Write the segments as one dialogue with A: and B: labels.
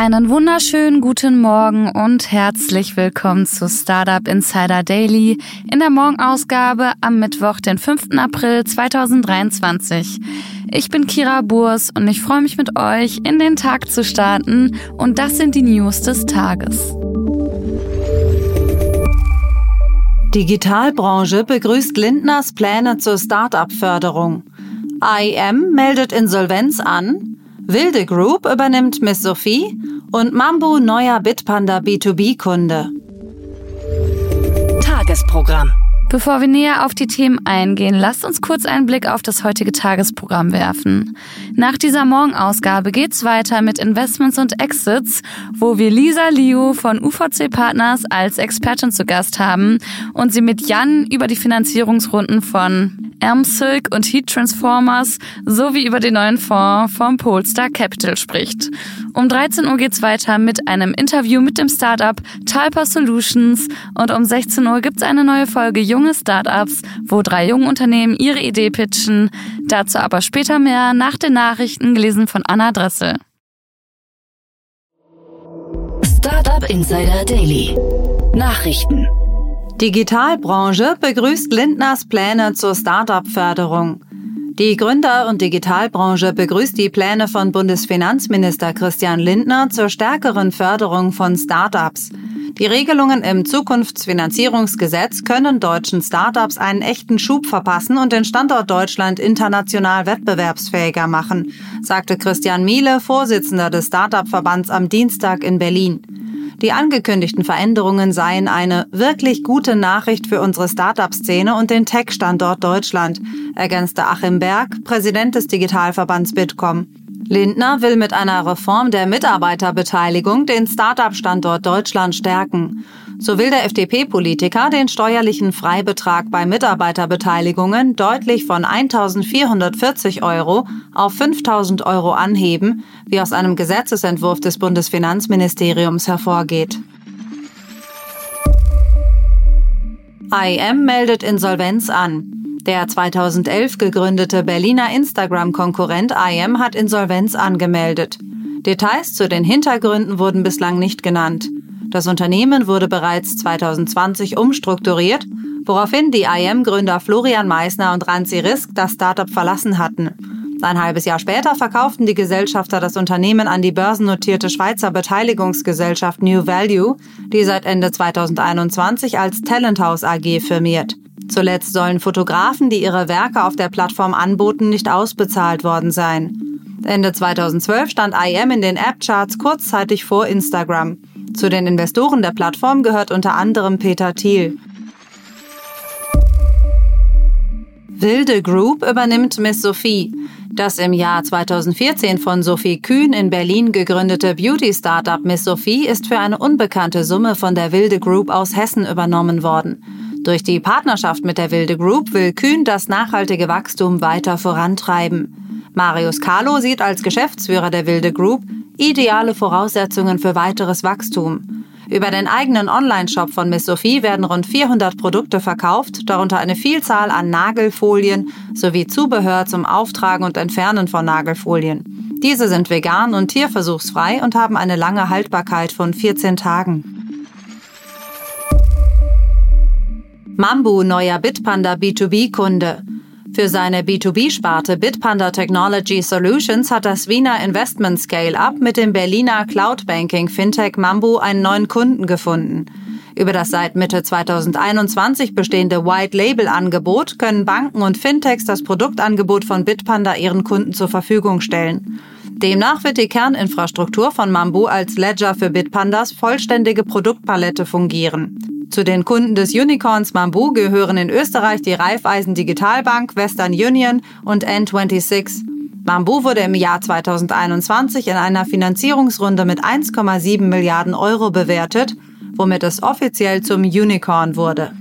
A: Einen wunderschönen guten Morgen und herzlich willkommen zu Startup Insider Daily in der Morgenausgabe am Mittwoch, den 5. April 2023. Ich bin Kira Burs und ich freue mich mit euch in den Tag zu starten und das sind die News des Tages.
B: Digitalbranche begrüßt Lindners Pläne zur Start-up-Förderung. IM meldet Insolvenz an. Wilde Group übernimmt Miss Sophie und Mambo neuer Bitpanda B2B-Kunde.
C: Tagesprogramm.
A: Bevor wir näher auf die Themen eingehen, lasst uns kurz einen Blick auf das heutige Tagesprogramm werfen. Nach dieser Morgenausgabe geht's weiter mit Investments und Exits, wo wir Lisa Liu von UVC Partners als Expertin zu Gast haben und sie mit Jan über die Finanzierungsrunden von Ermsilk und Heat Transformers sowie über den neuen Fonds vom Polestar Capital spricht. Um 13 Uhr geht's weiter mit einem Interview mit dem Startup Talpa Solutions und um 16 Uhr gibt's eine neue Folge Junge Startups, wo drei junge Unternehmen ihre Idee pitchen. Dazu aber später mehr nach den Nachrichten gelesen von Anna Dressel.
C: Startup Insider Daily. Nachrichten.
B: Digitalbranche begrüßt Lindners Pläne zur Start-up-Förderung. Die Gründer- und Digitalbranche begrüßt die Pläne von Bundesfinanzminister Christian Lindner zur stärkeren Förderung von Start-ups. Die Regelungen im Zukunftsfinanzierungsgesetz können deutschen Start-ups einen echten Schub verpassen und den Standort Deutschland international wettbewerbsfähiger machen, sagte Christian Miele, Vorsitzender des Start-up-Verbands am Dienstag in Berlin. Die angekündigten Veränderungen seien eine wirklich gute Nachricht für unsere Startup-Szene und den Tech-Standort Deutschland, ergänzte Achim Berg, Präsident des Digitalverbands Bitkom. Lindner will mit einer Reform der Mitarbeiterbeteiligung den Startup-Standort Deutschland stärken. So will der FDP-Politiker den steuerlichen Freibetrag bei Mitarbeiterbeteiligungen deutlich von 1.440 Euro auf 5.000 Euro anheben, wie aus einem Gesetzesentwurf des Bundesfinanzministeriums hervorgeht. IM meldet Insolvenz an. Der 2011 gegründete Berliner Instagram-Konkurrent IM hat Insolvenz angemeldet. Details zu den Hintergründen wurden bislang nicht genannt. Das Unternehmen wurde bereits 2020 umstrukturiert, woraufhin die IM-Gründer Florian Meissner und Ranzi Risk das Startup verlassen hatten. Ein halbes Jahr später verkauften die Gesellschafter das Unternehmen an die börsennotierte Schweizer Beteiligungsgesellschaft New Value, die seit Ende 2021 als Talenthouse AG firmiert. Zuletzt sollen Fotografen, die ihre Werke auf der Plattform anboten, nicht ausbezahlt worden sein. Ende 2012 stand IM in den App-Charts kurzzeitig vor Instagram. Zu den Investoren der Plattform gehört unter anderem Peter Thiel. Wilde Group übernimmt Miss Sophie. Das im Jahr 2014 von Sophie Kühn in Berlin gegründete Beauty-Startup Miss Sophie ist für eine unbekannte Summe von der Wilde Group aus Hessen übernommen worden. Durch die Partnerschaft mit der Wilde Group will Kühn das nachhaltige Wachstum weiter vorantreiben. Marius Carlo sieht als Geschäftsführer der Wilde Group ideale Voraussetzungen für weiteres Wachstum. Über den eigenen Online-Shop von Miss Sophie werden rund 400 Produkte verkauft, darunter eine Vielzahl an Nagelfolien sowie Zubehör zum Auftragen und Entfernen von Nagelfolien. Diese sind vegan und tierversuchsfrei und haben eine lange Haltbarkeit von 14 Tagen. Mambu neuer Bitpanda B2B-Kunde. Für seine B2B-Sparte Bitpanda Technology Solutions hat das Wiener Investment Scale-Up mit dem Berliner Cloud Banking Fintech Mambu einen neuen Kunden gefunden. Über das seit Mitte 2021 bestehende White-Label-Angebot können Banken und Fintechs das Produktangebot von Bitpanda ihren Kunden zur Verfügung stellen. Demnach wird die Kerninfrastruktur von Mambu als Ledger für Bitpandas vollständige Produktpalette fungieren. Zu den Kunden des Unicorns Mambu gehören in Österreich die Raiffeisen Digitalbank, Western Union und N26. Mambu wurde im Jahr 2021 in einer Finanzierungsrunde mit 1,7 Milliarden Euro bewertet, womit es offiziell zum Unicorn wurde.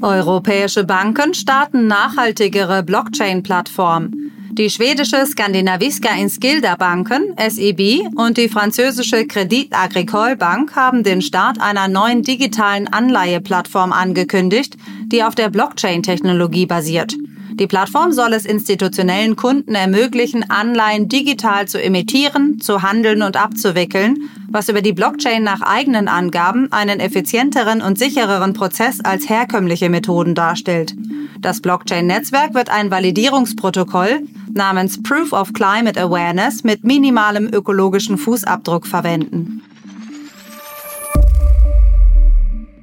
B: Europäische Banken starten nachhaltigere Blockchain-Plattformen. Die schwedische Skandinaviska Inskilda Banken, SEB, und die französische Credit Agricole Bank haben den Start einer neuen digitalen Anleiheplattform angekündigt, die auf der Blockchain-Technologie basiert. Die Plattform soll es institutionellen Kunden ermöglichen, Anleihen digital zu emittieren, zu handeln und abzuwickeln, was über die Blockchain nach eigenen Angaben einen effizienteren und sichereren Prozess als herkömmliche Methoden darstellt. Das Blockchain-Netzwerk wird ein Validierungsprotokoll namens Proof of Climate Awareness mit minimalem ökologischen Fußabdruck verwenden.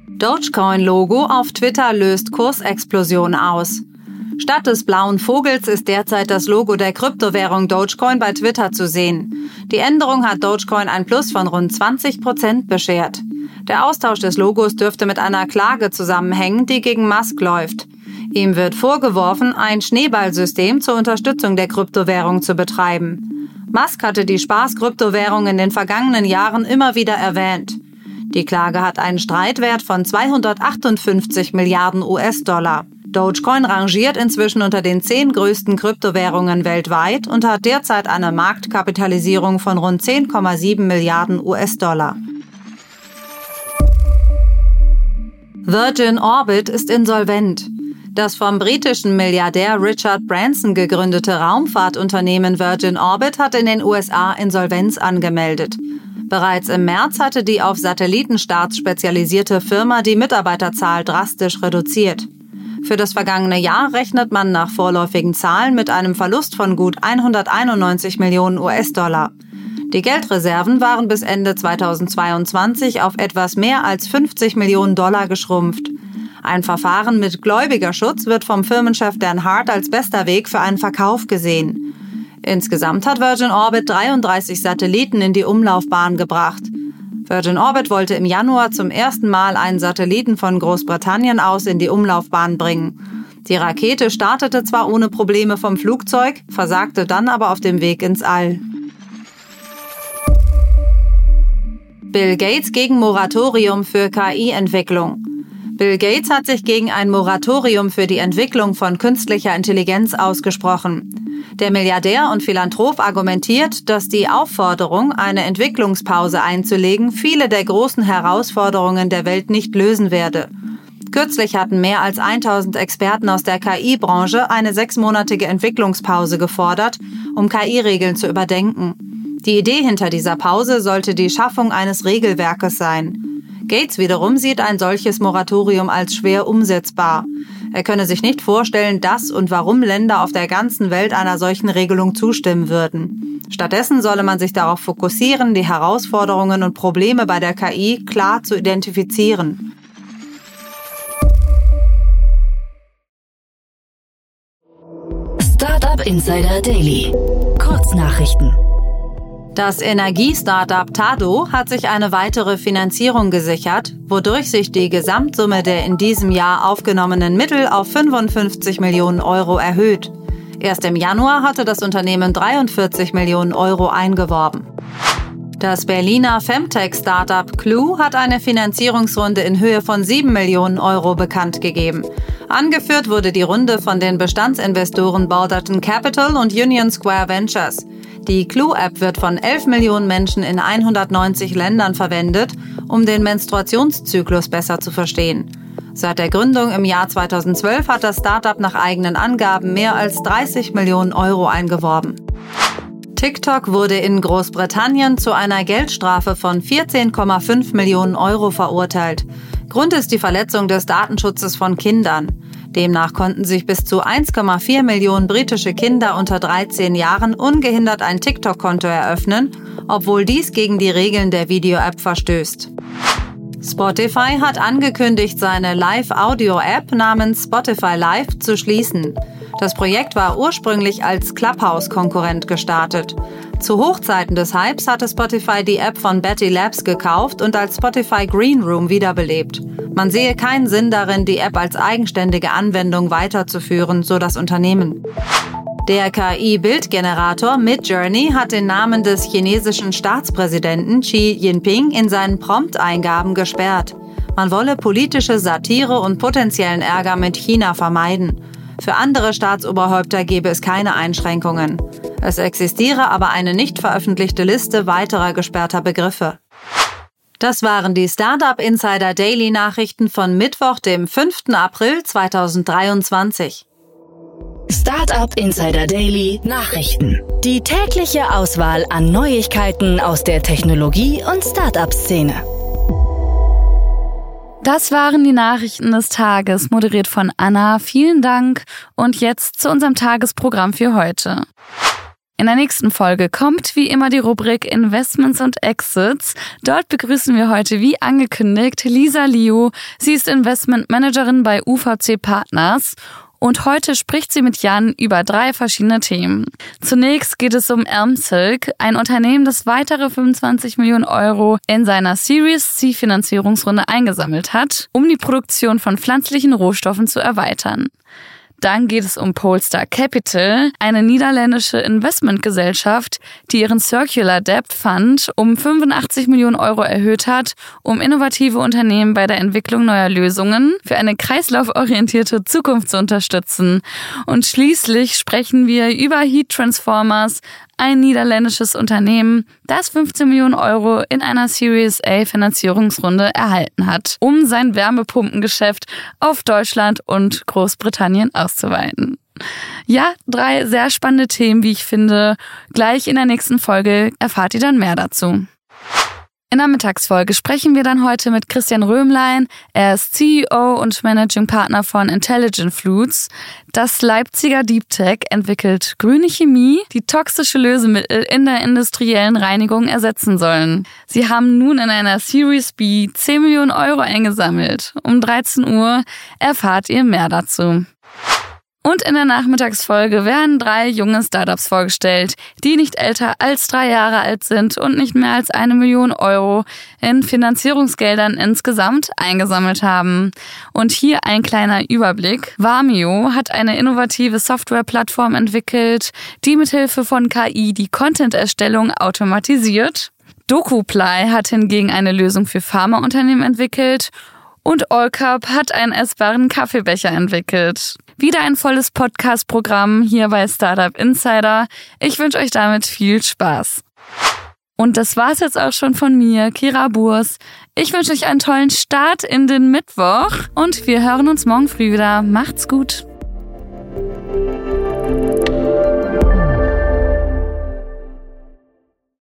B: Dogecoin-Logo auf Twitter löst Kursexplosion aus. Statt des blauen Vogels ist derzeit das Logo der Kryptowährung Dogecoin bei Twitter zu sehen. Die Änderung hat Dogecoin ein Plus von rund 20 Prozent beschert. Der Austausch des Logos dürfte mit einer Klage zusammenhängen, die gegen Musk läuft. Ihm wird vorgeworfen, ein Schneeballsystem zur Unterstützung der Kryptowährung zu betreiben. Musk hatte die Spaß-Kryptowährung in den vergangenen Jahren immer wieder erwähnt. Die Klage hat einen Streitwert von 258 Milliarden US-Dollar. Dogecoin rangiert inzwischen unter den zehn größten Kryptowährungen weltweit und hat derzeit eine Marktkapitalisierung von rund 10,7 Milliarden US-Dollar. Virgin Orbit ist insolvent. Das vom britischen Milliardär Richard Branson gegründete Raumfahrtunternehmen Virgin Orbit hat in den USA Insolvenz angemeldet. Bereits im März hatte die auf Satellitenstarts spezialisierte Firma die Mitarbeiterzahl drastisch reduziert. Für das vergangene Jahr rechnet man nach vorläufigen Zahlen mit einem Verlust von gut 191 Millionen US-Dollar. Die Geldreserven waren bis Ende 2022 auf etwas mehr als 50 Millionen Dollar geschrumpft. Ein Verfahren mit Gläubigerschutz wird vom Firmenchef Dan Hart als bester Weg für einen Verkauf gesehen. Insgesamt hat Virgin Orbit 33 Satelliten in die Umlaufbahn gebracht. Virgin Orbit wollte im Januar zum ersten Mal einen Satelliten von Großbritannien aus in die Umlaufbahn bringen. Die Rakete startete zwar ohne Probleme vom Flugzeug, versagte dann aber auf dem Weg ins All. Bill Gates gegen Moratorium für KI-Entwicklung. Bill Gates hat sich gegen ein Moratorium für die Entwicklung von künstlicher Intelligenz ausgesprochen. Der Milliardär und Philanthrop argumentiert, dass die Aufforderung, eine Entwicklungspause einzulegen, viele der großen Herausforderungen der Welt nicht lösen werde. Kürzlich hatten mehr als 1000 Experten aus der KI-Branche eine sechsmonatige Entwicklungspause gefordert, um KI-Regeln zu überdenken. Die Idee hinter dieser Pause sollte die Schaffung eines Regelwerkes sein. Gates wiederum sieht ein solches Moratorium als schwer umsetzbar. Er könne sich nicht vorstellen, dass und warum Länder auf der ganzen Welt einer solchen Regelung zustimmen würden. Stattdessen solle man sich darauf fokussieren, die Herausforderungen und Probleme bei der KI klar zu identifizieren.
C: Startup Insider Daily. Kurznachrichten.
B: Das Energiestartup Tado hat sich eine weitere Finanzierung gesichert, wodurch sich die Gesamtsumme der in diesem Jahr aufgenommenen Mittel auf 55 Millionen Euro erhöht. Erst im Januar hatte das Unternehmen 43 Millionen Euro eingeworben. Das Berliner Femtech-Startup Clue hat eine Finanzierungsrunde in Höhe von 7 Millionen Euro bekannt gegeben. Angeführt wurde die Runde von den Bestandsinvestoren Balderton Capital und Union Square Ventures. Die Clue-App wird von 11 Millionen Menschen in 190 Ländern verwendet, um den Menstruationszyklus besser zu verstehen. Seit der Gründung im Jahr 2012 hat das Startup nach eigenen Angaben mehr als 30 Millionen Euro eingeworben. TikTok wurde in Großbritannien zu einer Geldstrafe von 14,5 Millionen Euro verurteilt. Grund ist die Verletzung des Datenschutzes von Kindern. Demnach konnten sich bis zu 1,4 Millionen britische Kinder unter 13 Jahren ungehindert ein TikTok-Konto eröffnen, obwohl dies gegen die Regeln der Video-App verstößt. Spotify hat angekündigt, seine Live-Audio-App namens Spotify Live zu schließen. Das Projekt war ursprünglich als Clubhouse-Konkurrent gestartet. Zu Hochzeiten des Hypes hatte Spotify die App von Betty Labs gekauft und als Spotify Green Room wiederbelebt. Man sehe keinen Sinn darin, die App als eigenständige Anwendung weiterzuführen, so das Unternehmen. Der KI-Bildgenerator Midjourney hat den Namen des chinesischen Staatspräsidenten Xi Jinping in seinen Prompt-Eingaben gesperrt. Man wolle politische Satire und potenziellen Ärger mit China vermeiden. Für andere Staatsoberhäupter gebe es keine Einschränkungen. Es existiere aber eine nicht veröffentlichte Liste weiterer gesperrter Begriffe. Das waren die Startup Insider Daily Nachrichten von Mittwoch, dem 5. April 2023.
C: Startup Insider Daily Nachrichten. Die tägliche Auswahl an Neuigkeiten aus der Technologie- und Startup-Szene.
A: Das waren die Nachrichten des Tages, moderiert von Anna. Vielen Dank und jetzt zu unserem Tagesprogramm für heute. In der nächsten Folge kommt wie immer die Rubrik Investments und Exits. Dort begrüßen wir heute wie angekündigt Lisa Liu. Sie ist Investment Managerin bei UVC Partners und heute spricht sie mit Jan über drei verschiedene Themen. Zunächst geht es um Elmsilk, ein Unternehmen, das weitere 25 Millionen Euro in seiner Series C Finanzierungsrunde eingesammelt hat, um die Produktion von pflanzlichen Rohstoffen zu erweitern. Dann geht es um Polestar Capital, eine niederländische Investmentgesellschaft, die ihren Circular Debt Fund um 85 Millionen Euro erhöht hat, um innovative Unternehmen bei der Entwicklung neuer Lösungen für eine kreislauforientierte Zukunft zu unterstützen. Und schließlich sprechen wir über Heat Transformers, ein niederländisches Unternehmen, das 15 Millionen Euro in einer Series A Finanzierungsrunde erhalten hat, um sein Wärmepumpengeschäft auf Deutschland und Großbritannien auszuweiten. Ja, drei sehr spannende Themen, wie ich finde. Gleich in der nächsten Folge erfahrt ihr dann mehr dazu. In der Mittagsfolge sprechen wir dann heute mit Christian Röhmlein. Er ist CEO und Managing Partner von Intelligent Flutes. Das Leipziger Deep Tech entwickelt grüne Chemie, die toxische Lösemittel in der industriellen Reinigung ersetzen sollen. Sie haben nun in einer Series B 10 Millionen Euro eingesammelt. Um 13 Uhr erfahrt ihr mehr dazu. Und in der Nachmittagsfolge werden drei junge Startups vorgestellt, die nicht älter als drei Jahre alt sind und nicht mehr als eine Million Euro in Finanzierungsgeldern insgesamt eingesammelt haben. Und hier ein kleiner Überblick. Vamio hat eine innovative Softwareplattform entwickelt, die mithilfe von KI die Content-Erstellung automatisiert. DokuPly hat hingegen eine Lösung für Pharmaunternehmen entwickelt und Allcup hat einen essbaren Kaffeebecher entwickelt. Wieder ein volles Podcast-Programm hier bei Startup Insider. Ich wünsche euch damit viel Spaß. Und das war's jetzt auch schon von mir, Kira Burs. Ich wünsche euch einen tollen Start in den Mittwoch und wir hören uns morgen früh wieder. Macht's gut.